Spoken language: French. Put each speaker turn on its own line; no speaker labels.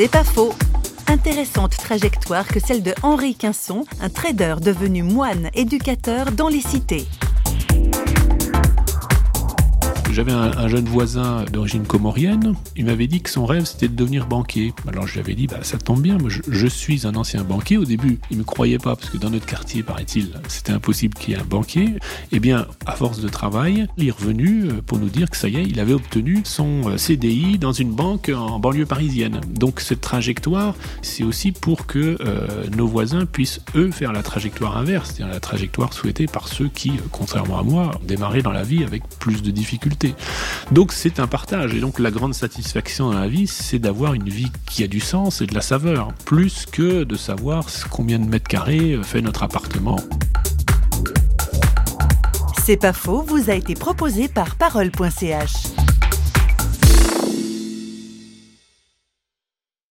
C'est pas faux. Intéressante trajectoire que celle de Henri Quinson, un trader devenu moine éducateur dans les cités.
J'avais un, jeune voisin d'origine comorienne. Il m'avait dit que son rêve c'était de devenir banquier. Alors je lui avais dit bah ça tombe bien, moi je, suis un ancien banquier. Au début, il me croyait pas parce que dans notre quartier, paraît-il, c'était impossible qu'il y ait un banquier. Eh bien, à force de travail, il est revenu euh, pour nous dire que ça y est, il avait obtenu son euh, CDI dans une banque en banlieue parisienne. Donc cette trajectoire, c'est aussi pour que euh, nos voisins puissent eux faire la trajectoire inverse, c'est-à-dire la trajectoire souhaitée par ceux qui, contrairement à moi, ont démarré dans la vie avec plus de difficultés. Donc c'est un partage. Et donc la grande satisfaction dans la vie, c'est d'avoir une vie qui a du sens et de la saveur, plus que de savoir combien de mètres carrés fait notre appartement.
C'est pas faux, vous a été proposé par parole.ch.